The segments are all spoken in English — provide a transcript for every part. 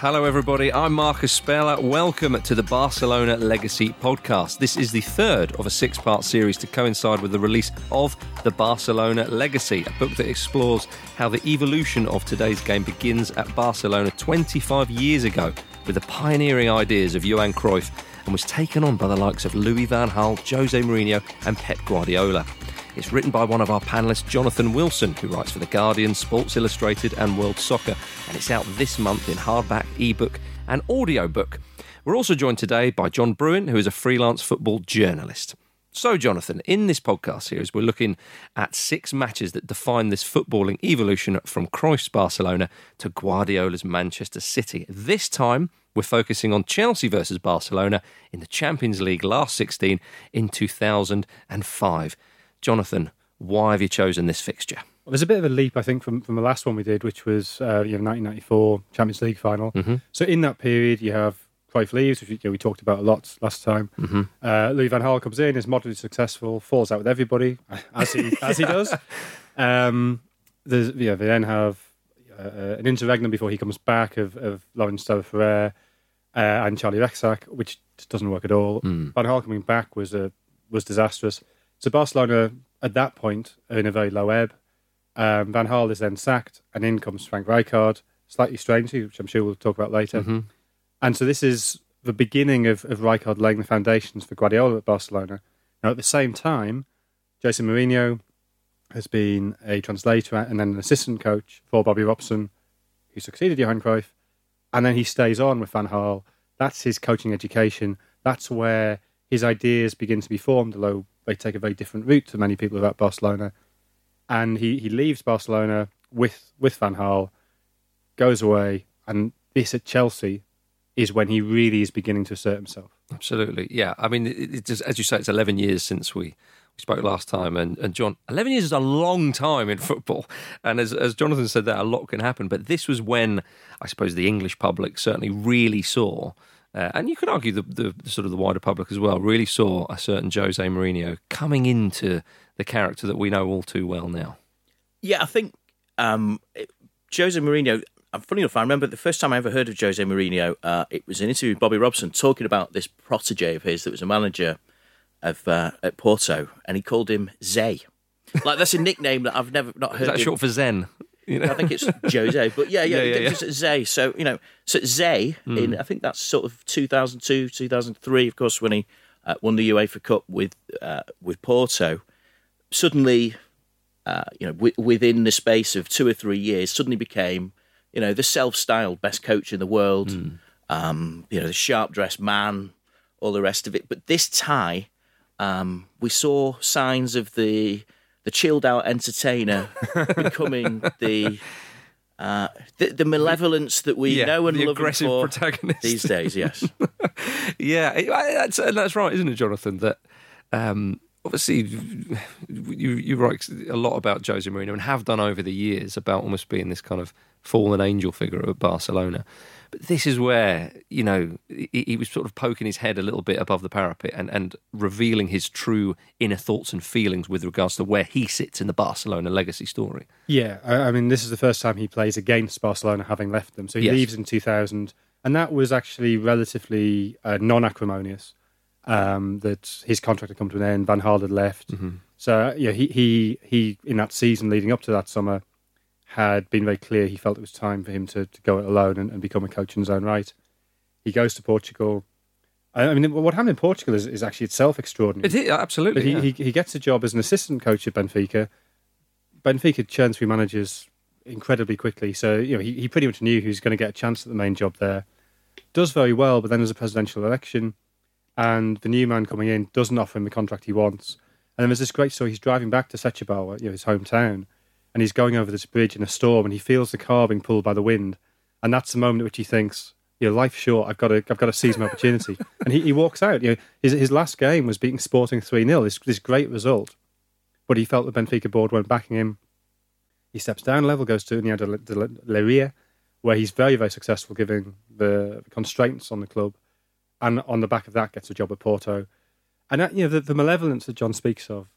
Hello, everybody. I'm Marcus Speller. Welcome to the Barcelona Legacy podcast. This is the third of a six part series to coincide with the release of The Barcelona Legacy, a book that explores how the evolution of today's game begins at Barcelona 25 years ago with the pioneering ideas of Johan Cruyff and was taken on by the likes of Louis van Gaal, Jose Mourinho, and Pep Guardiola. It's written by one of our panelists, Jonathan Wilson, who writes for The Guardian, Sports Illustrated, and World Soccer, and it's out this month in hardback, ebook, and audiobook. We're also joined today by John Brewin, who is a freelance football journalist. So, Jonathan, in this podcast series, we're looking at six matches that define this footballing evolution from Cruyff's Barcelona to Guardiola's Manchester City. This time, we're focusing on Chelsea versus Barcelona in the Champions League last 16 in 2005. Jonathan, why have you chosen this fixture? Well, there's a bit of a leap, I think, from, from the last one we did, which was uh, you know 1994 Champions League final. Mm-hmm. So in that period, you have Cruyff leaves, which you know, we talked about a lot last time. Mm-hmm. Uh, Louis van Gaal comes in, is moderately successful, falls out with everybody as he as he does. Um, there's, yeah, they then have uh, an interregnum before he comes back of, of Laurent Ferrer uh, and Charlie Rexach, which just doesn't work at all. Mm. Van Gaal coming back was a was disastrous. So Barcelona at that point are in a very low ebb. Um, Van Gaal is then sacked, and in comes Frank Rijkaard, slightly strangely, which I'm sure we'll talk about later. Mm-hmm. And so this is the beginning of, of Rijkaard laying the foundations for Guardiola at Barcelona. Now, at the same time, Jose Mourinho has been a translator and then an assistant coach for Bobby Robson, who succeeded Johan Cruyff, and then he stays on with Van Gaal. That's his coaching education. That's where his ideas begin to be formed, although they take a very different route to many people about Barcelona. And he, he leaves Barcelona with with Van Gaal, goes away, and this at Chelsea is when he really is beginning to assert himself. Absolutely, yeah. I mean, it, it just, as you say, it's 11 years since we, we spoke last time, and, and John, 11 years is a long time in football, and as as Jonathan said, that a lot can happen. But this was when I suppose the English public certainly really saw. Uh, and you could argue the, the, the sort of the wider public as well really saw a certain Jose Mourinho coming into the character that we know all too well now. Yeah, I think um, it- Jose Mourinho. uh, Funny enough, I remember the first time I ever heard of Jose Mourinho. Uh, it was an interview with Bobby Robson talking about this protege of his that was a manager of uh, at Porto, and he called him Zay. Like that's a nickname that I've never not heard. Is that short for Zen? You know? I think it's Jose, but yeah, yeah, Yeah, yeah, just Zay. So you know, so Zay in I think that's sort of 2002, 2003, of course, when he uh, won the UEFA Cup with uh, with Porto. Suddenly, uh, you know, w- within the space of two or three years, suddenly became you know the self-styled best coach in the world. Um, you know, the sharp-dressed man, all the rest of it. But this tie, um, we saw signs of the the chilled out entertainer becoming the uh, the, the malevolence that we Yeah, know and the love aggressive for protagonist. these days. Yes, yeah, that's that's right, isn't it, Jonathan? That um, obviously you you write a lot about Jose Mourinho and have done over the years about almost being this kind of fallen angel figure at Barcelona. But this is where you know he, he was sort of poking his head a little bit above the parapet and, and revealing his true inner thoughts and feelings with regards to where he sits in the Barcelona legacy story. Yeah, I, I mean, this is the first time he plays against Barcelona, having left them. So he Yes. leaves in 2000, and that was actually relatively uh, non-acrimonious. Um, that his contract had come to an end. Van Gaal had left. So yeah, he he he in that season leading up to that summer had been very clear. He felt it was time for him to, to go it alone and, and become a coach in his own right. He goes to Portugal. I mean, what happened in Portugal is, is actually itself extraordinary. It is, absolutely. He, yeah. he, he gets a job as an assistant coach at Benfica. Benfica churns through managers incredibly quickly. So, you know, he, he pretty much knew he was going to get a chance at the main job there. Does very well, but then there's a presidential election and the new man coming in doesn't offer him the contract he wants. And then there's this great story. He's driving back to Setúbal, you know, his hometown, and he's going over this bridge in a storm, and he feels the car being pulled by the wind, and that's the moment at which he thinks, "You know, life's short. I've got to, I've got to seize my opportunity." and he, he walks out. You know, his his last game was beating Sporting three 0 This this great result, but he felt the Benfica board weren't backing him. He steps down level, goes to União de, de Leiria, where he's very very successful, given the constraints on the club, and on the back of that gets a job at Porto. And that, you know the, the malevolence that John speaks of,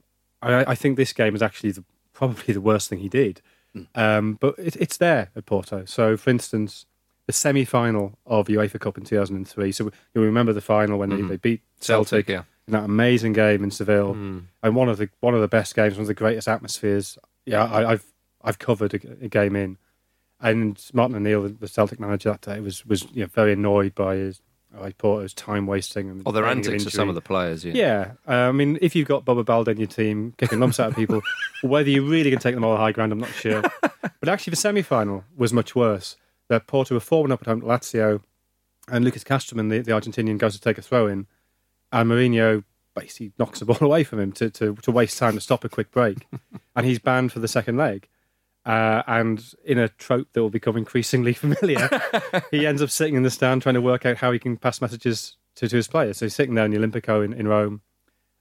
I, I think this game is actually the, probably the worst thing he did. Hmm. Um, but it, it's there at Porto. So, for instance, the semi-final of UEFA Cup in 2003. So you remember the final when they, hmm. they beat Celtic, Celtic, yeah. in that amazing game in Seville, hmm. and one of the one of the best games, one of the greatest atmospheres. Yeah, I, I've I've covered a, a game in, and Martin O'Neill, the Celtic manager that day, was was you know, very annoyed by his by Porto's time wasting and Or their complaining of antics of some of the players. Yeah. Yeah, uh, I mean, if you've got Bobo Balde in your team kicking lumps out of people, whether you're really can take them all high ground, I'm not sure. but actually, the semi-final was much worse. That Porto were four-one up at home to Lazio, and Lucas Castromán, the, the Argentinian, goes to take a throw in, and Mourinho basically knocks the ball away from him to, to, to waste time to stop a quick break, and he's banned for the second leg. Uh, and in a trope that will become increasingly familiar, he ends up sitting in the stand trying to work out how he can pass messages to, to his players. So he's sitting there in the Olimpico in, in Rome,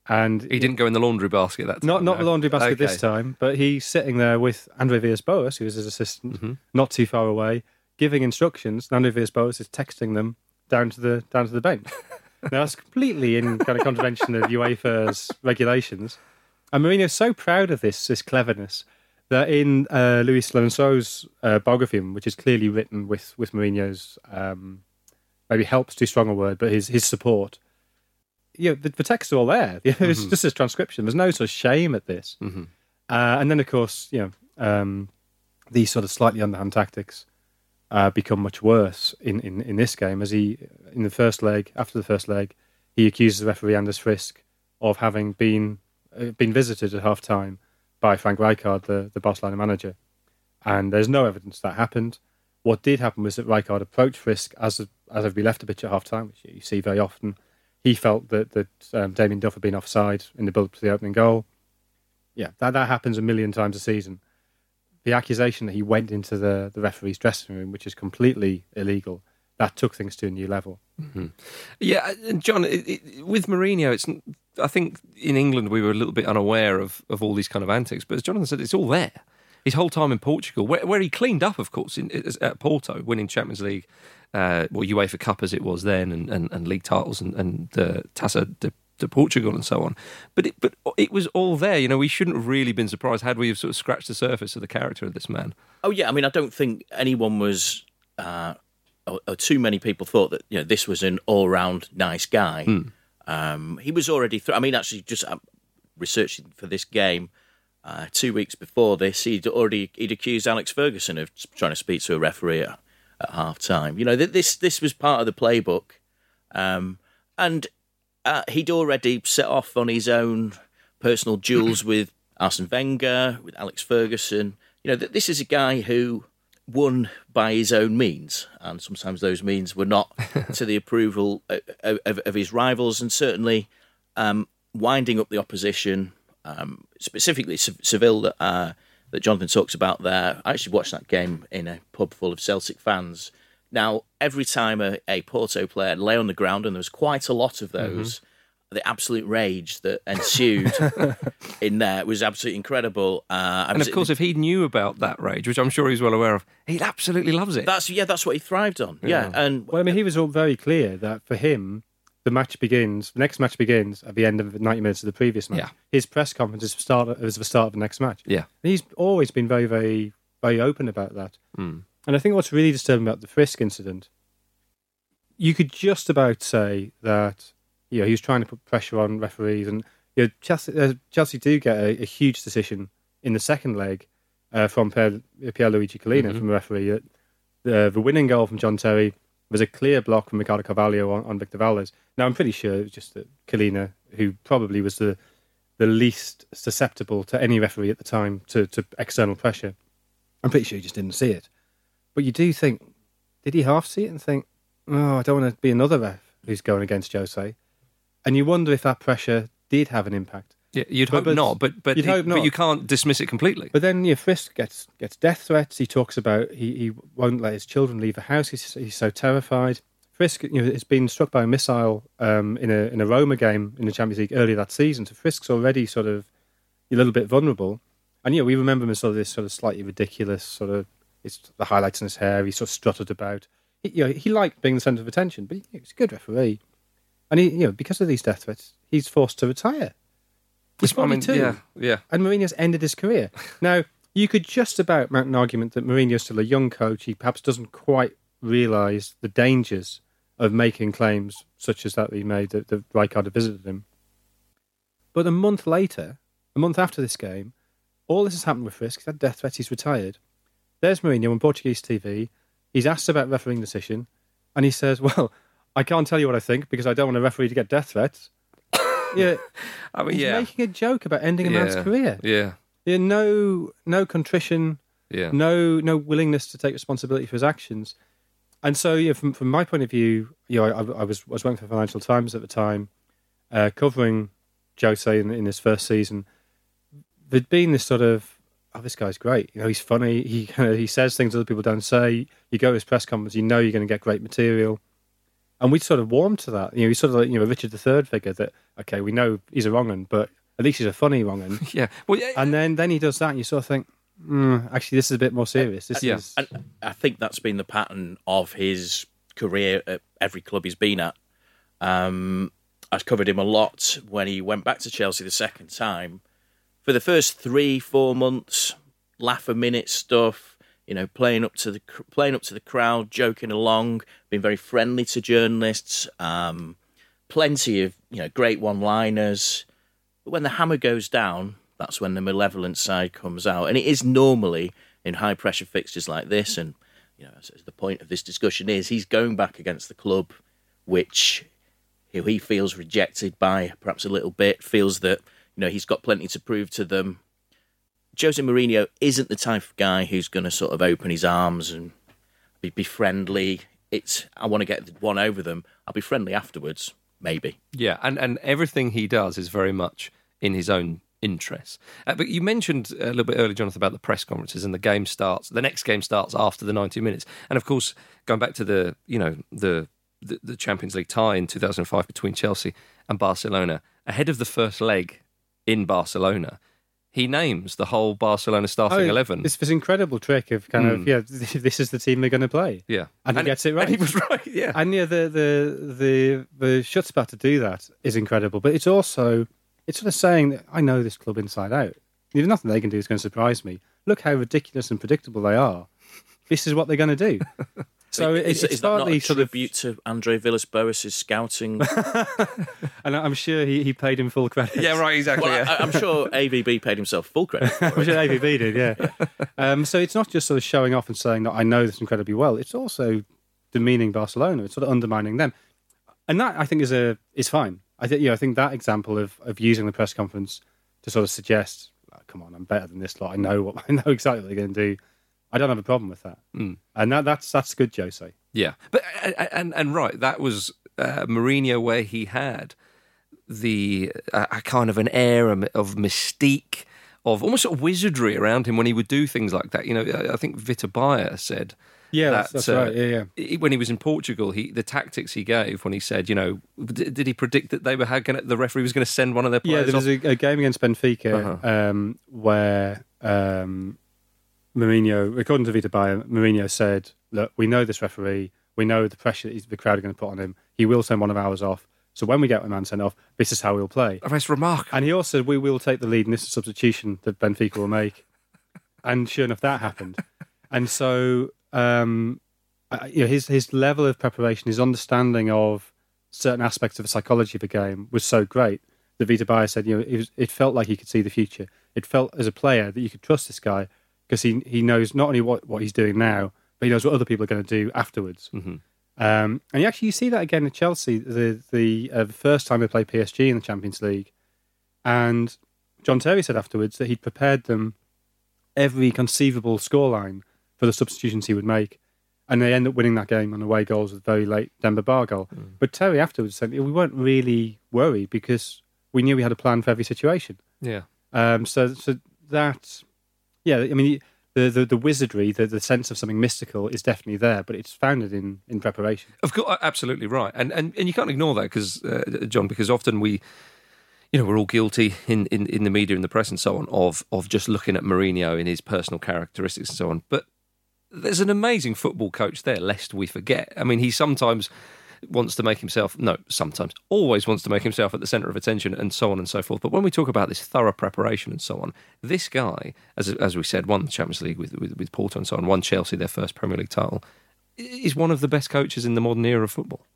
and He didn't go in the laundry basket that time. not not no. the laundry basket Okay. this time, but he's sitting there with Andre Villas-Boas, who is his assistant, Mm-hmm. not too far away, giving instructions. And Andre Villas-Boas is texting them down to the down to the bench. now that's completely in kind of contravention of UEFA's regulations. And Mourinho's so proud of this this cleverness that in uh, Luís Lourenço's uh, biography, which is clearly written with with Mourinho's um, maybe helps too strong a word, but his his support. You know, the, the texts are all there. It's just a transcription. There's no sort of shame at this. Uh, and then, of course, you know, um, these sort of slightly underhand tactics uh, become much worse in, in, in this game. As he, in the first leg, after the first leg, he accuses the referee Anders Frisk of having been uh, been visited at half time by Frank Rijkaard, the, the Barcelona manager. And there's no evidence that happened. What did happen was that Rijkaard approached Frisk as as if we left a pitch at half time, which you see very often. He felt that that um, Damien Duff had been offside in the build up to the opening goal. Yeah, that that happens a million times a season. The accusation that he went into the, the referee's dressing room, which is completely illegal, that took things to a new level. Yeah, and John, it, it, with Mourinho, it's. I think in England we were a little bit unaware of, of all these kind of antics, but as Jonathan said, it's all there. His whole time in Portugal, where, where he cleaned up, of course, in, at Porto, winning Champions League, uh, well, UEFA Cup as it was then, and, and, and league titles, and, and uh, Taça de, de Portugal, and so on. But it, but it was all there. You know, we shouldn't have really been surprised had we have sort of scratched the surface of the character of this man. Oh yeah, I mean, I don't think anyone was, uh, or, or too many people thought that you know this was an all-round nice guy. Um, he was already. Th- I mean, actually, just um, researching for this game. Uh, two weeks before this, he'd already he'd accused Alex Ferguson of trying to speak to a referee at, at half time. You know, th- this this was part of the playbook, um, and uh, he'd already set off on his own personal duels with Arsene Wenger, with Alex Ferguson. You know, th- this is a guy who won by his own means, and sometimes those means were not to the approval of, of, of his rivals, and certainly um, winding up the opposition, um, specifically Seville that uh, that Jonathan talks about there. I actually watched that game in a pub full of Celtic fans. Now, every time a, a Porto player lay on the ground, and there was quite a lot of those, the absolute rage that ensued in there was absolutely incredible. Uh, And was- of course, if he knew about that rage, which I'm sure he's well aware of, he absolutely loves it. that's yeah, that's what he thrived on. Yeah, and Well, I mean, he was all very clear that for him, the match begins, the next match begins at the end of 90 minutes of the previous match. Yeah. His press conference is the start, is the start of the next match. Yeah. And he's always been very, very, very open about that. Hmm. And I think what's really disturbing about the Frisk incident, you could just about say that you know, he was trying to put pressure on referees, and you know, Chelsea, uh, Chelsea do get a, a huge decision in the second leg uh, from Pier, Pierluigi Collina from the referee. Uh, the, the winning goal from John Terry was a clear block from Ricardo Carvalho on, on Victor Valdés. Now, I'm pretty sure it was just that Collina, who probably was the the least susceptible to any referee at the time to, to external pressure, I'm pretty sure he just didn't see it. But you do think, did he half see it and think, oh, I don't want to be another ref who's going against Jose? And you wonder if that pressure did have an impact. Yeah, you'd But- hope but- not, but but you'd he- hope but not. you can't dismiss it completely. But then know, Frisk gets gets death threats. He talks about he, he won't let his children leave the house. He's, he's so terrified. Frisk, you know, has been struck by a missile um, in a in a Roma game in the Champions League earlier that season. So Frisk's already sort of a little bit vulnerable. And yeah, we remember him as sort of this sort of slightly ridiculous sort of it's the highlights in his hair. He sort of strutted about. He, you know, he liked being the centre of attention, but he, was a good referee. And he, you know, because of these death threats, he's forced to retire. He's I mean, 42 yeah, yeah. and Mourinho's ended his career. Now, you could just about mount an argument that Mourinho's still a young coach. He perhaps doesn't quite realise the dangers of making claims such as that he made that, that Rijkaard had visited him. But a month later, a month after this game, all this has happened with Frisk. He's had death threats. He's retired. There's Mourinho on Portuguese TV. He's asked about refereeing decision, and he says, "Well, I can't tell you what I think because I don't want a referee to get death threats." yeah, I mean, he's yeah, making a joke about ending a man's career. Yeah, Yeah, no, no contrition, yeah. no, no willingness to take responsibility for his actions. And so, yeah, from from my point of view, you know, I, I was I was working for Financial Times at the time, uh, covering Jose in, in his first season. There'd been this sort of, oh, this guy's great. You know, he's funny. He he says things other people don't say. You go to his press conference, you know you're going to get great material. And we sort of warmed to that. You know, he's sort of like, you know, a Richard III figure that, okay, we know he's a wrong un, but at least he's a funny wrong un. yeah. Well, yeah, And then, then he does that, and you sort of think, mm, actually, this is a bit more serious. This Yeah. is And I think that's been the pattern of his career at every club he's been at. Um, I covered him a lot when he went back to Chelsea the second time. For the first three, four months, laugh a minute stuff, you know, playing up to the playing up to the crowd, joking along, being very friendly to journalists. Um, plenty of you know great one-liners. But when the hammer goes down, that's when the malevolent side comes out, and it is normally in high-pressure fixtures like this. And you know, the point of this discussion is, he's going back against the club, which he feels rejected by perhaps a little bit, feels that you know he's got plenty to prove to them. Jose Mourinho isn't the type of guy who's going to sort of open his arms and be, be friendly. It's I want to get one over them. I'll be friendly afterwards, maybe. Yeah, and, and everything he does is very much in his own interests. Uh, but you mentioned a little bit earlier, Jonathan, about the press conferences and the game starts. The next game starts after the 90 minutes, and of course, going back to the you know the the, the Champions League tie in 2005 between Chelsea and Barcelona, ahead of the first leg in Barcelona, he names the whole Barcelona starting Oh, eleven. It's this incredible trick of kind of, hmm. yeah, this is the team they're going to play. yeah, And he gets it right. And he was right. Yeah, And yeah, the the the the chutzpah to do that is incredible. But it's also it's sort of saying that I know this club inside out. There's nothing they can do is going to surprise me. Look how ridiculous and predictable they are. This is what they're going to do. So is, it's, is it's that not partly a sort of, tribute to Andre Villas-Boas' scouting? and I'm sure he, he paid him full credit. yeah, right, exactly. well, yeah. I, I'm sure AVB paid himself full credit. For I'm sure AVB did, yeah. Um, so it's not just sort of showing off and saying that I know this incredibly well. It's also demeaning Barcelona. It's sort of undermining them, and that I think is a is fine. I think yeah, I think that example of of using the press conference to sort of suggest, "Oh, come on, I'm better than this lot. I know what I know exactly what they're going to do. I don't have a problem with that, mm. and that that's that's good, Jose. Yeah, but and and right, that was uh, Mourinho where he had the uh, a kind of an air of mystique, of almost sort of wizardry around him when he would do things like that. You know, I think Vítor Baía said. Yeah, that, that's, that's uh, right. Yeah, yeah. he- When he was in Portugal, he the tactics he gave when he said, you know, did, did he predict that they were to, the referee was going to send one of their players? Yeah, there was a, a game against Benfica Uh-huh. um, where um, Mourinho, according to Vítor Baía, Mourinho said, "Look, we know this referee. We know the pressure that the crowd are going to put on him. He will send one of ours off. So when we get a man sent off, this is how we'll play." Oh, That's remarkable. And he also said, "We will take the lead, and this is a substitution that Benfica will make." and sure enough, that happened. and so, um, you know, his his level of preparation, his understanding of certain aspects of the psychology of the game was so great that Vítor Baía said, you know, it, was, it felt like he could see the future. It felt as a player that you could trust this guy because he he knows not only what, what he's doing now, but he knows what other people are going to do afterwards. Um, and you actually you see that again at Chelsea the the, uh, the first time they played PSG in the Champions League, and John Terry said afterwards that he'd prepared them every conceivable scoreline for the substitutions he would make. and they end up winning that game on away goals with very late Demba Ba goal. But Terry afterwards said we weren't really worried because we knew we had a plan for every situation. Yeah. Um, so, so that, yeah, I mean, the, the, the wizardry, the, the sense of something mystical is definitely there, but it's founded in, in preparation. Of course, absolutely right, and and, and you can't ignore that because uh, John, because often we, you know, we're all guilty in, in, in the media and the press and so on of of just looking at Mourinho and his personal characteristics and so on. But there's an amazing football coach there, lest we forget. I mean, he sometimes wants to make himself no, sometimes always wants to make himself at the centre of attention and so on and so forth. But when we talk about this thorough preparation and so on, this guy, as as we said, won the Champions League with with, with Porto and so on, won Chelsea their first Premier League title, is one of the best coaches in the modern era of football.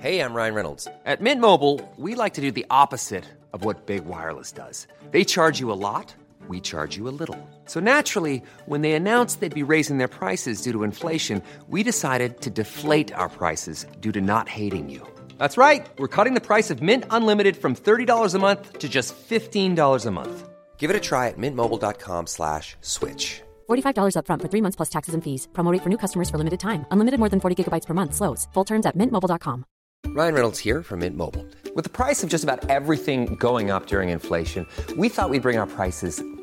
Hey, I'm Ryan Reynolds. At Mint Mobile, we like to do the opposite of what Big Wireless does. They charge you a lot, we charge you a little. So naturally, when they announced they'd be raising their prices due to inflation, we decided to deflate our prices due to not hating you. That's right. We're cutting the price of Mint Unlimited from $30 a month to just $15 a month. Give it a try at mintmobile.com slash switch. $45 upfront for three months plus taxes and fees. Promo rate for new customers for limited time. Unlimited more than 40 gigabytes per month. Slows. Full terms at mintmobile.com. Ryan Reynolds here from Mint Mobile. With the price of just about everything going up during inflation, we thought we'd bring our prices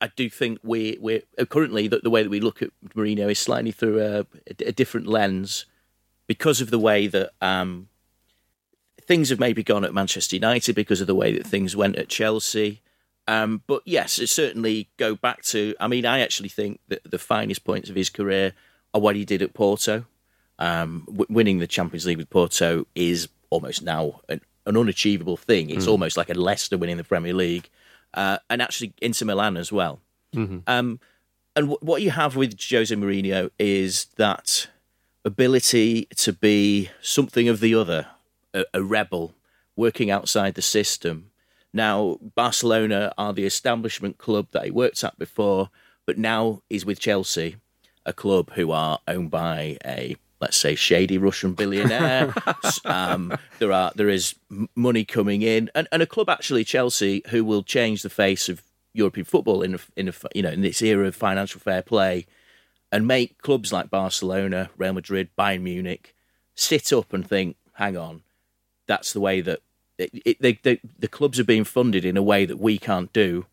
I do think we we're uh, currently the, the way that we look at Mourinho is slightly through a, a different lens because of the way that um, things have maybe gone at Manchester United because of the way that things went at Chelsea. Um, but yes, it certainly go back to. I mean, I actually think that the finest points of his career are what he did at Porto. Um, w- winning the Champions League with Porto is almost now an, an unachievable thing. It's almost like a Leicester winning the Premier League, uh, and actually Inter Milan as well. Um, and w- what you have with Jose Mourinho is that ability to be something of the other, a, a rebel, working outside the system. Now, Barcelona are the establishment club that he worked at before, but now he's with Chelsea, a club who are owned by a let's say shady Russian billionaire. Um, there are there is money coming in, and, and a club actually Chelsea who will change the face of European football in a, in a, you know in this era of financial fair play, and make clubs like Barcelona, Real Madrid, Bayern Munich sit up and think, hang on, that's the way that it, it, they, they, the clubs are being funded in a way that we can't do,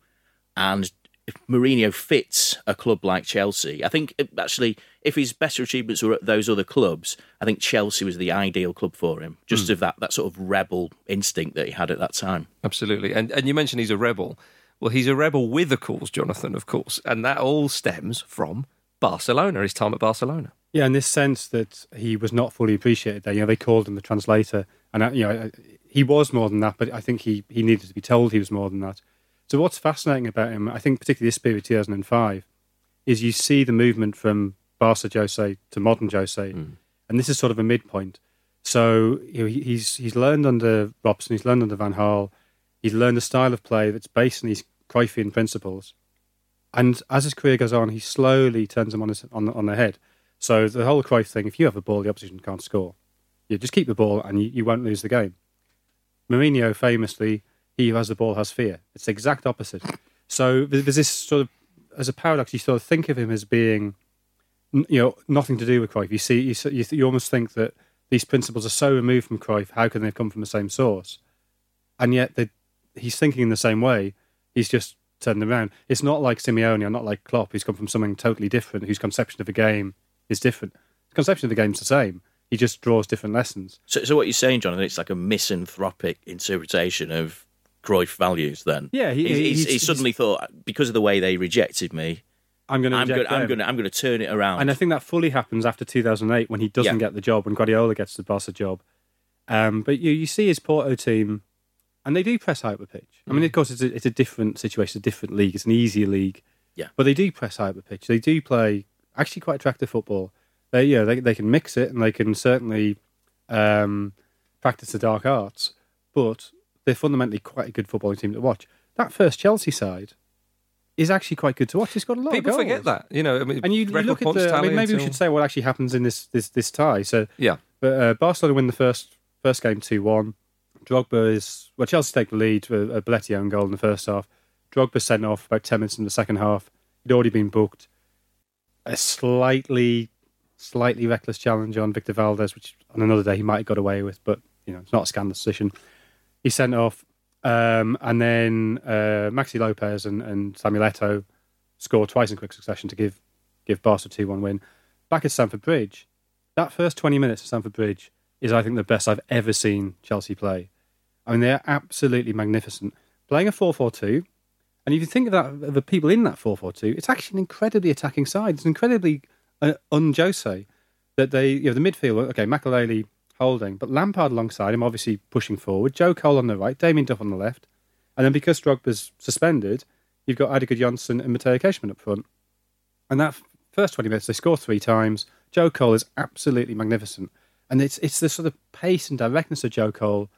and if Mourinho fits a club like Chelsea, I think uh, actually if his better achievements were at those other clubs, I think Chelsea was the ideal club for him, just of that that sort of rebel instinct that he had at that time. Absolutely. And and you mentioned he's a rebel. Well, he's a rebel with a cause, Jonathan, of course. And that all stems from Barcelona, his time at Barcelona. Yeah, in this sense that he was not fully appreciated there. You know, they called him the translator, and uh, you know, uh, he was more than that. But I think he he needed to be told he was more than that. So what's fascinating about him, I think, particularly this period, two thousand and five, is you see the movement from Barca Jose to modern Jose, hmm. and this is sort of a midpoint. So you know, he's he's learned under Robson, he's learned under Van Gaal, he's learned a style of play that's based on these Cruyffian principles. And as his career goes on, he slowly turns them on his, on, on their head. So the whole Cruyff thing: if you have a ball, the opposition can't score. You just keep the ball, and you, you won't lose the game. Mourinho famously, he who has the ball has fear. It's the exact opposite. So there's this sort of, as a paradox, you sort of think of him as being, you know, nothing to do with Cruyff. You see, you, you, you almost think that these principles are so removed from Cruyff. How can they come from the same source? And yet he's thinking in the same way. He's just turned around. It's not like Simeone or not like Klopp, who's come from something totally different, whose conception of the game is different. The conception of the game's the same. He just draws different lessons. So, so what you're saying, Jonathan, it's like a misanthropic interpretation of Cruyff values. Then, Yeah, he- He's- he's- he's- he suddenly thought because of the way they rejected me, I'm going to I'm going, I'm going, to, I'm going to turn it around. And I think that fully happens after 2008 when he doesn't Yeah. get the job, when Guardiola gets the Barca job. Um, but you, you see his Porto team, and they do press high up the pitch. I mean, of course, it's a, it's a different situation, a different league. It's an easier league. Yeah. But they do press high up the pitch. They do play actually quite attractive football. they yeah they they can mix it and they can certainly um, practice the dark arts, but they're fundamentally quite a good footballing team to watch. That first Chelsea side is actually quite good to watch. It's got a lot People of goals. forget that, you know. I mean, And you, you look at the. I mean, maybe we should say what actually happens in this this this tie. So, Yeah, but uh, Barcelona win the first first game two one. Drogba is well. Chelsea take the lead with a Belletti own goal in the first half. Drogba sent off about ten minutes in the second half. He'd already been booked. A slightly slightly reckless challenge on Victor Valdés, which on another day he might have got away with, but you know it's not a scandalous decision. He sent off, um, and then uh, Maxi Lopez and, and Samuel Eto'o scored twice in quick succession to give give Barca a two one win. Back at Stamford Bridge, that first twenty minutes at Stamford Bridge is, I think, the best I've ever seen Chelsea play. I mean, they're absolutely magnificent. Playing a 4 4 2, and if you think of that, of the people in that 4 4 2, it's actually an incredibly attacking side. It's incredibly uh, un Jose that they, you know, the midfield, okay, Makelele holding, but Lampard alongside him, obviously pushing forward, Joe Cole on the right, Damien Duff on the left, and then because Drogba's suspended, you've got Eidur Gudjohnsen and Mateja Kežman up front. And that first 20 minutes, they score three times. Joe Cole is absolutely magnificent. And it's it's the sort of pace and directness of Joe Cole,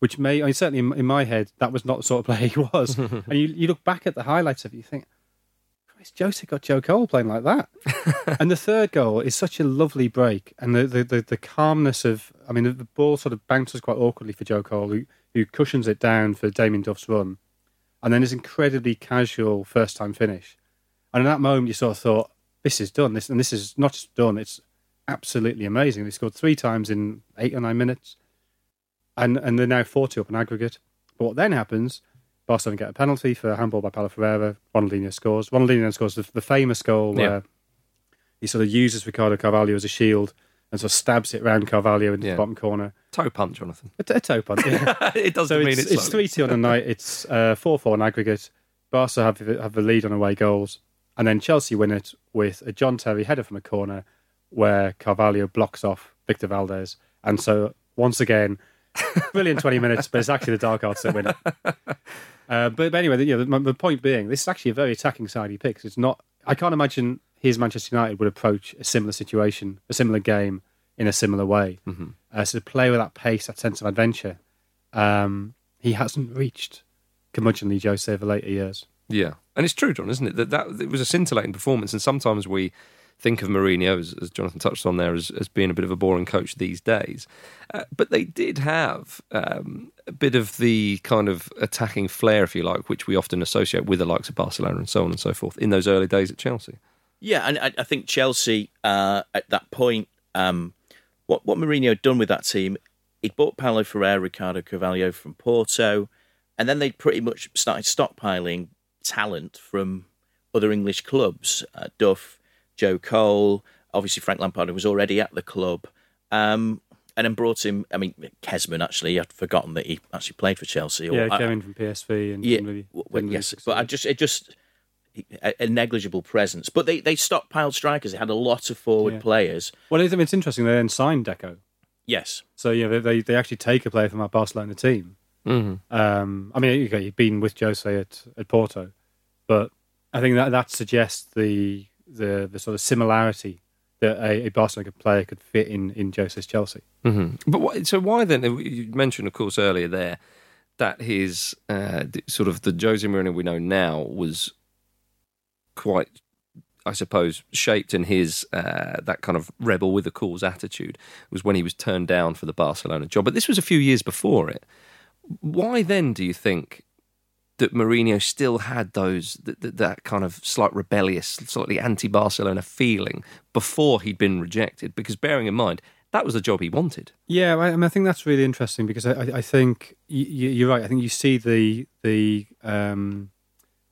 which may, I mean, certainly in, in my head, that was not the sort of player he was. and you, you look back at the highlights of it, you think, Christ, Jose got Joe Cole playing like that. and the third goal is such a lovely break. And the, the, the, the calmness of, I mean, the, the ball sort of bounces quite awkwardly for Joe Cole, who, who cushions it down for Damien Duff's run. And then his incredibly casual first time finish. And in that moment, you sort of thought, this is done. This and this is not just done; it's absolutely amazing. They scored three times in eight or nine minutes, and and they're now forty up in aggregate. But what then happens? Barcelona get a penalty for a handball by Paulo Ferreira. Ronaldinho scores. Ronaldinho then scores the, the famous goal Yeah. where he sort of uses Ricardo Carvalho as a shield and sort of stabs it round Carvalho into Yeah. the bottom corner. toe punch, Jonathan. A, a toe punch. yeah. it doesn't so mean it's, it's, it's three two on the night. It's uh, four four in aggregate. Barca have have the lead on away goals, and then Chelsea win it with a John Terry header from a corner where Carvalho blocks off Victor Valdés, and so once again, brilliant twenty minutes. But it's actually the Dark Arts that win it. Uh, but, but anyway, you know, the, the point being, this is actually a very attacking side he picks. It's not. I can't imagine his Manchester United would approach a similar situation, a similar game, in a similar way. Mm-hmm. Uh, so to play with that pace, that sense of adventure, um, he hasn't reached curmudgeonly Jose over later years. Yeah, and it's true, John, isn't it? That that it was a scintillating performance, and sometimes we think of Mourinho, as, as Jonathan touched on there, as, as being a bit of a boring coach these days. Uh, but they did have um, a bit of the kind of attacking flair, if you like, which we often associate with the likes of Barcelona and so on and so forth in those early days at Chelsea. Yeah, and I, I think Chelsea uh, at that point, um, what what Mourinho had done with that team, he'd bought Paulo Ferreira, Ricardo Carvalho from Porto, and then they'd pretty much started stockpiling talent from other English clubs. Uh, Duff, Joe Cole, obviously Frank Lampard was already at the club, um, and then brought him. I mean, Kežman actually, I'd forgotten that he actually played for Chelsea. Yeah, I- came in from PSV and yeah, really, w- didn't well, yes, succeed. but I just it just a, a negligible presence. But they they stockpiled strikers. They had a lot of forward Yeah. players. well, it's, it's interesting. They then signed Deco, Yes, so yeah, they they, they actually take a player from our Barcelona team. Mm-hmm. Um, I mean, okay, you've been with Jose at, at Porto, but I think that that suggests the the, the sort of similarity that a, a Barcelona player could fit in in Jose's Chelsea. Mm-hmm. But so why then? You mentioned, of course, earlier there that his uh, sort of the Jose Mourinho we know now was quite, I suppose, shaped in his uh, that kind of rebel with a cause attitude was when he was turned down for the Barcelona job. But this was a few years before it. Why then do you think that Mourinho still had those that, that, kind of slight rebellious, slightly anti-Barcelona feeling before he'd been rejected? Because bearing in mind that was the job he wanted. Yeah, I, mean, I think that's really interesting because I, I, think y- y- you're right. I think you see the the um,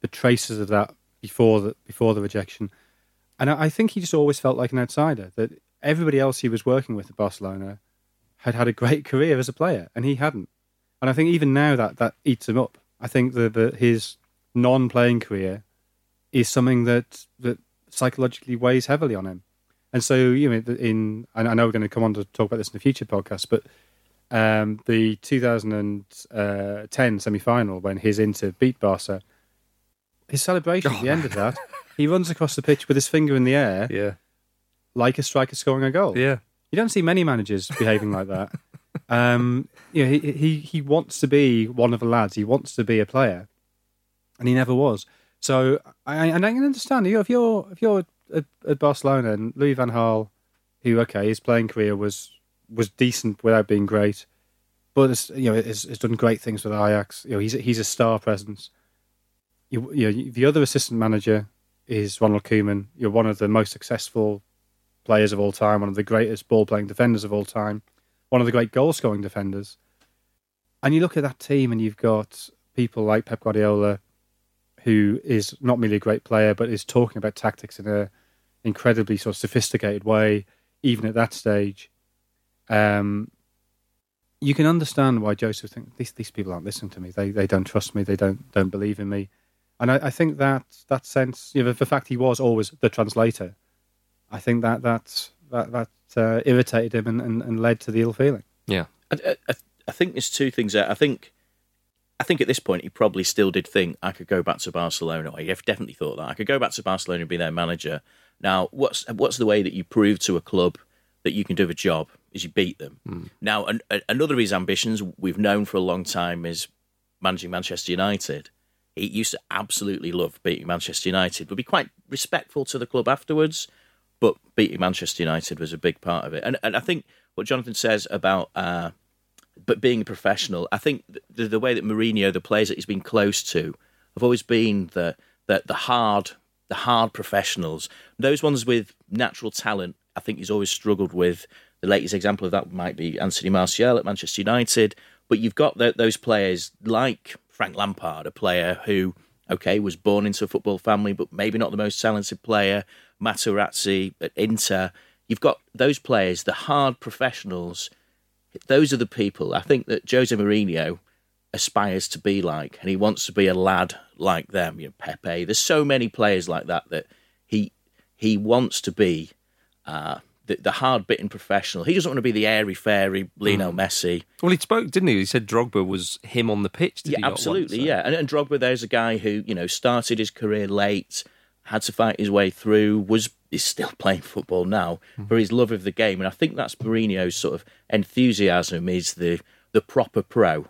the traces of that before the before the rejection, and I, I think he just always felt like an outsider. That everybody else he was working with at Barcelona had had a great career as a player, and he hadn't. And I think even now that that eats him up. I think that the, his non-playing career is something that that psychologically weighs heavily on him. And so, you know, in and I know we're going to come on to talk about this in a future podcast, but um, the 2010 semi-final when his Inter beat Barca, his celebration at the end of that, he runs across the pitch with his finger in the air, Yeah. like a striker scoring a goal. Yeah. You don't see many managers behaving like that. Um, you know, he, he he wants to be one of the lads. He wants to be a player, and he never was. So, I, and I can understand you if you're if you're at, Barcelona and Louis van Gaal, who okay, his playing career was was decent without being great, but you know has, done great things with Ajax. You know, he's he's a star presence. You, you know, the other assistant manager is Ronald Koeman. You're one of the most successful players of all time, one of the greatest ball playing defenders of all time, one of the great goal scoring defenders. And you look at that team and you've got people like Pep Guardiola, who is not merely a great player, but is talking about tactics in a incredibly sort of sophisticated way, even at that stage. Um, you can understand why Joseph thinks these these people aren't listening to me. They they don't trust me. They don't don't believe in me. And I, I think that that sense, you know, the fact he was always the translator, I think that that that that uh, irritated him and, and, and led to the ill feeling. Yeah. I, I, I think there's two things there. I think, I think at this point he probably still did think I could go back to Barcelona. Or he definitely thought that I could go back to Barcelona and be their manager. Now, what's what's the way that you prove to a club that you can do the job? Is you beat them. Now, an, a- another of his ambitions we've known for a long time is managing Manchester United. He used to absolutely love beating Manchester United. Would be quite respectful to the club afterwards, but beating Manchester United was a big part of it. And and I think what Jonathan says about uh, but being a professional, I think the, the way that Mourinho, the players that he's been close to, have always been the the, the hard the hard professionals. Those ones with natural talent, I think he's always struggled with. The latest example of that might be Anthony Martial at Manchester United. But you've got tho- those players like Frank Lampard, a player who, okay, was born into a football family, but maybe not the most talented player. Materazzi at Inter. You've got those players, the hard professionals. Those are the people I think that Jose Mourinho aspires to be like, and he wants to be a lad like them. You know, Pepe. There's so many players like that that he he wants to be uh, the, the hard bitten professional. He doesn't want to be the airy fairy Lionel Messi. Well, he spoke, didn't he? He said Drogba was him on the pitch. Did Yeah, absolutely. once? Yeah, and, and Drogba, there's a guy who you know started his career late, had to fight his way through, was is still playing football now for his love of the game, and I think that's Mourinho's sort of enthusiasm is the the proper pro.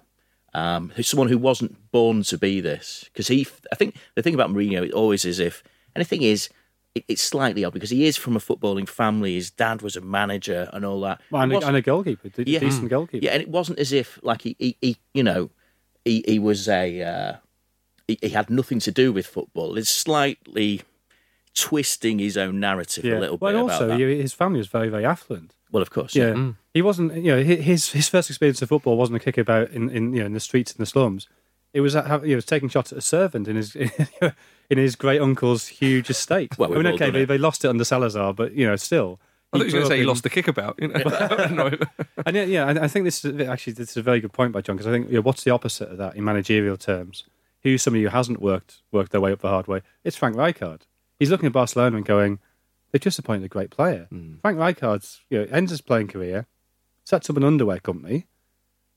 Um, someone who wasn't born to be this because he. I think the thing about Mourinho it's always is if, and the thing is, it, it's slightly odd because he is from a footballing family. His dad was a manager and all that. Well, and, a, and a goalkeeper, a Yeah. decent goalkeeper. yeah, and it wasn't as if like he, he, he you know, he, he was a uh, he, he had nothing to do with football. It's slightly twisting his own narrative a little well, bit and about also that. you his family was very, very affluent. well, of course, Yeah, mm. he wasn't. You know, his his first experience of football wasn't a kickabout in, in you know in the streets in the slums. It was at, you know, taking shots at a servant in his in his great uncle's huge estate. Well, I mean, all okay, done they, it. they lost it under Salazar, but you know, still. I thought you were going to say he lost the kickabout. You know? no. And yeah, yeah, I, I think this is actually this is a very good point by John because I think you know, what's the opposite of that in managerial terms? Who's somebody who hasn't worked worked their way up the hard way? It's Frank Rijkaard. He's looking at Barcelona and going, they've just appointed a great player. Frank Rijkaard's you know ends his playing career, sets up an underwear company,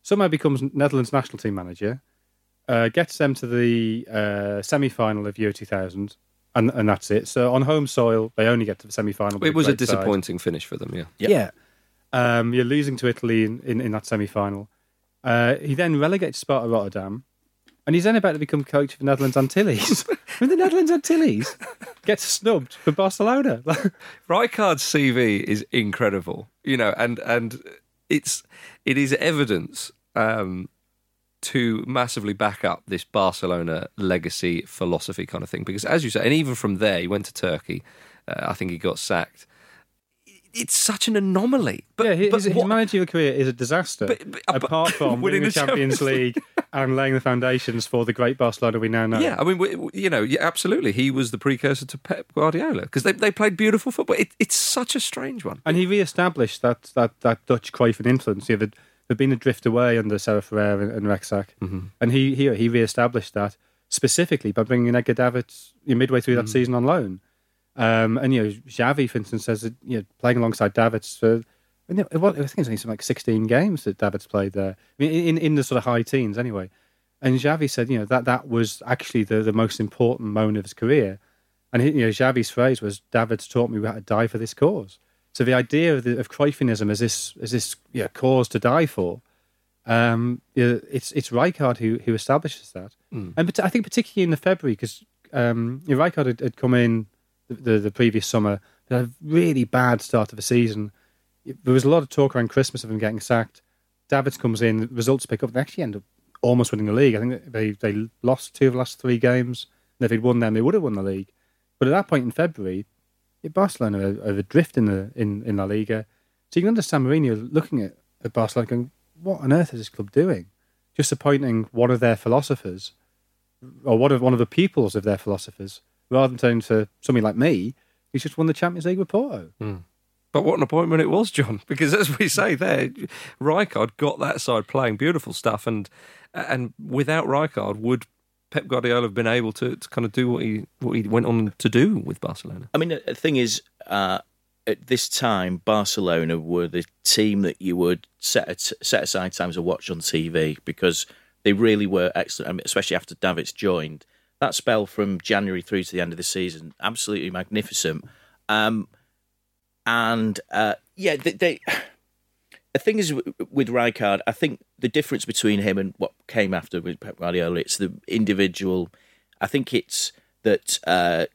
somehow becomes Netherlands national team manager, uh, gets them to the uh, semi final of Euro 2000, and and that's it. So on home soil, they only get to the semi final. It was a disappointing finish for them, yeah. Yeah. Um, you're losing to Italy in, in, in that semi final. Uh, he then relegates Sparta Rotterdam, and he's then about to become coach of the Netherlands Antilles. when the Netherlands Antilles gets snubbed for Barcelona. Rijkaard's CV is incredible, you know, and and it's it is evidence um, to massively back up this Barcelona legacy philosophy kind of thing. Because as you say, and even from there, he went to Turkey. Uh, I think he got sacked. It's such an anomaly. But, yeah, his, but his what- managerial career is a disaster. But- but- uh, apart from winning the Champions Champions League and laying the foundations for the great Barcelona we now know. Yeah, I mean, we, we- you know, yeah, absolutely. He was the precursor to Pep Guardiola because they, they played beautiful football. It, it's such a strange one. And he re-established that that, that Dutch Cruyffian influence. You know, there'd been a drift away under Serra Ferrer and, and Rexach, mm-hmm. and he he he re-established that specifically by bringing Edgar Davids midway through that mm. season on loan. Um, and you know, Xavi, for instance, says that you know playing alongside Davids for. and it- it was- I think it's only something like 16 games that Davids played there. I mean, in, in the sort of high teens, anyway. And Xavi said, you know, that that was actually the, the most important moment of his career. And you know, Xavi's phrase was, "Davids taught me how to die for this cause." So the idea of, the, of Cruyffianism as this as this yeah, cause to die for, um, it's it's Rijkaard who who establishes that, and but I think particularly in the February because um, Rijkaard had, had come in the, the, previous summer, They had a really bad start of the season. There was a lot of talk around Christmas of him getting sacked. Davids comes in, results pick up. They actually end up almost winning the league. I think they they lost two of the last three games. And if they'd won them, they would have won the league. But at that point in February, Barcelona are, are adrift in the in, in La Liga. So you can understand Mourinho looking at, at Barcelona going, "What on earth is this club doing?" Just appointing one of their philosophers, or one of one of the pupils of their philosophers, rather than turning to somebody like me, who's just won the Champions League with Porto. But what an appointment it was, John! Because as we say there, Rijkaard got that side playing beautiful stuff, and and without Rijkaard, would Pep Guardiola have been able to, to kind of do what he what he went on to do with Barcelona? I mean, the thing is, uh, at this time, Barcelona were the team that you would set set aside times to watch on TV because they really were excellent. Especially after Davids joined, that spell from January through to the end of the season, absolutely magnificent. Um, and uh, yeah, they, they. The thing is with Rijkaard, I think the difference between him and what came after with Pep Guardiola, it's the individual. I think it's that uh,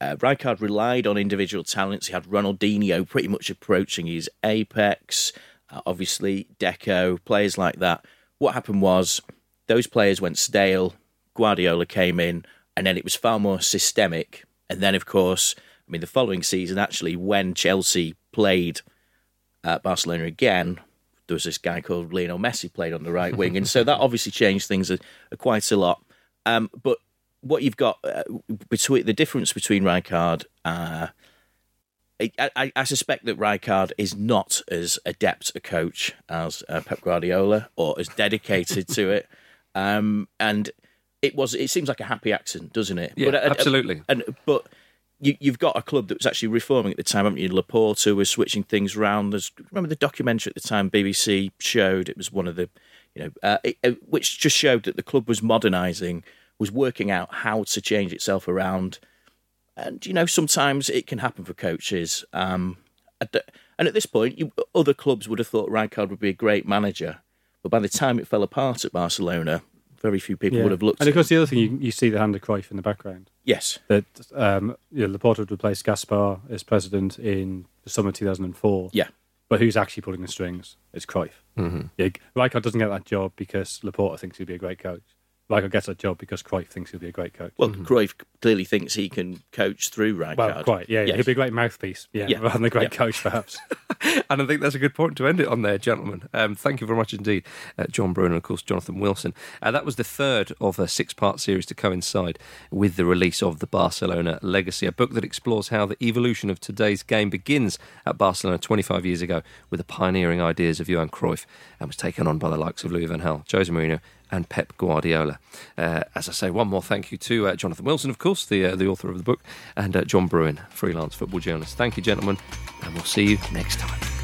uh, Rijkaard relied on individual talents. He had Ronaldinho pretty much approaching his apex. Uh, obviously, Deco, players like that. What happened was those players went stale. Guardiola came in, and then it was far more systemic. And then, of course, I mean, the following season, actually, when Chelsea played uh, Barcelona again, there was this guy called Lionel Messi played on the right wing, and so that obviously changed things a, a quite a lot. Um, but what you've got uh, between the difference between Rijkaard, uh, I, I, I suspect that Rijkaard is not as adept a coach as uh, Pep Guardiola or as dedicated to it, um, and it was. It seems like a happy accident, doesn't it? Yeah, uh, absolutely. and but you, you've got a club that was actually reforming at the time, haven't you? Laporta was switching things around. There's remember the documentary at the time BBC showed. It was one of the, you know, uh, it, uh, which just showed that the club was modernising, was working out how to change itself around. And you know, sometimes it can happen for coaches. Um, at the- and at this point, you, other clubs would have thought Rijkaard would be a great manager, but by the time it fell apart at Barcelona, very few people would have looked. And of course, the other thing you, you see the hand of Cruyff in the background. yes, That um, you know, Laporta would replace Gaspart as president in the summer 2004. yeah, But who's actually pulling the strings? It's Cruyff. Mm-hmm. Yeah, Rijkaard doesn't get that job because Laporta thinks he'd be a great coach. Rijkaard gets that job because Cruyff thinks he'll be a great coach. Well, Cruyff clearly thinks he can coach through Rijkaard. Well, quite, yeah. Yes. He'll be a great mouthpiece, yeah, Yeah. rather than a great Yeah. coach, perhaps. And I think that's a good point to end it on there, gentlemen. Um, thank you very much indeed, uh, John Brewin and, of course, Jonathan Wilson. Uh, that was the third of a six part series to coincide with the release of The Barcelona Legacy, a book that explores how the evolution of today's game begins at Barcelona 25 years ago with the pioneering ideas of Johan Cruyff and was taken on by the likes of Louis Van Gaal, Jose Mourinho, and Pep Guardiola. Uh, as I say, one more thank you to uh, Jonathan Wilson, of course, the uh, the author of the book, and uh, John Brewin, freelance football journalist. Thank you, gentlemen, and we'll see you next time.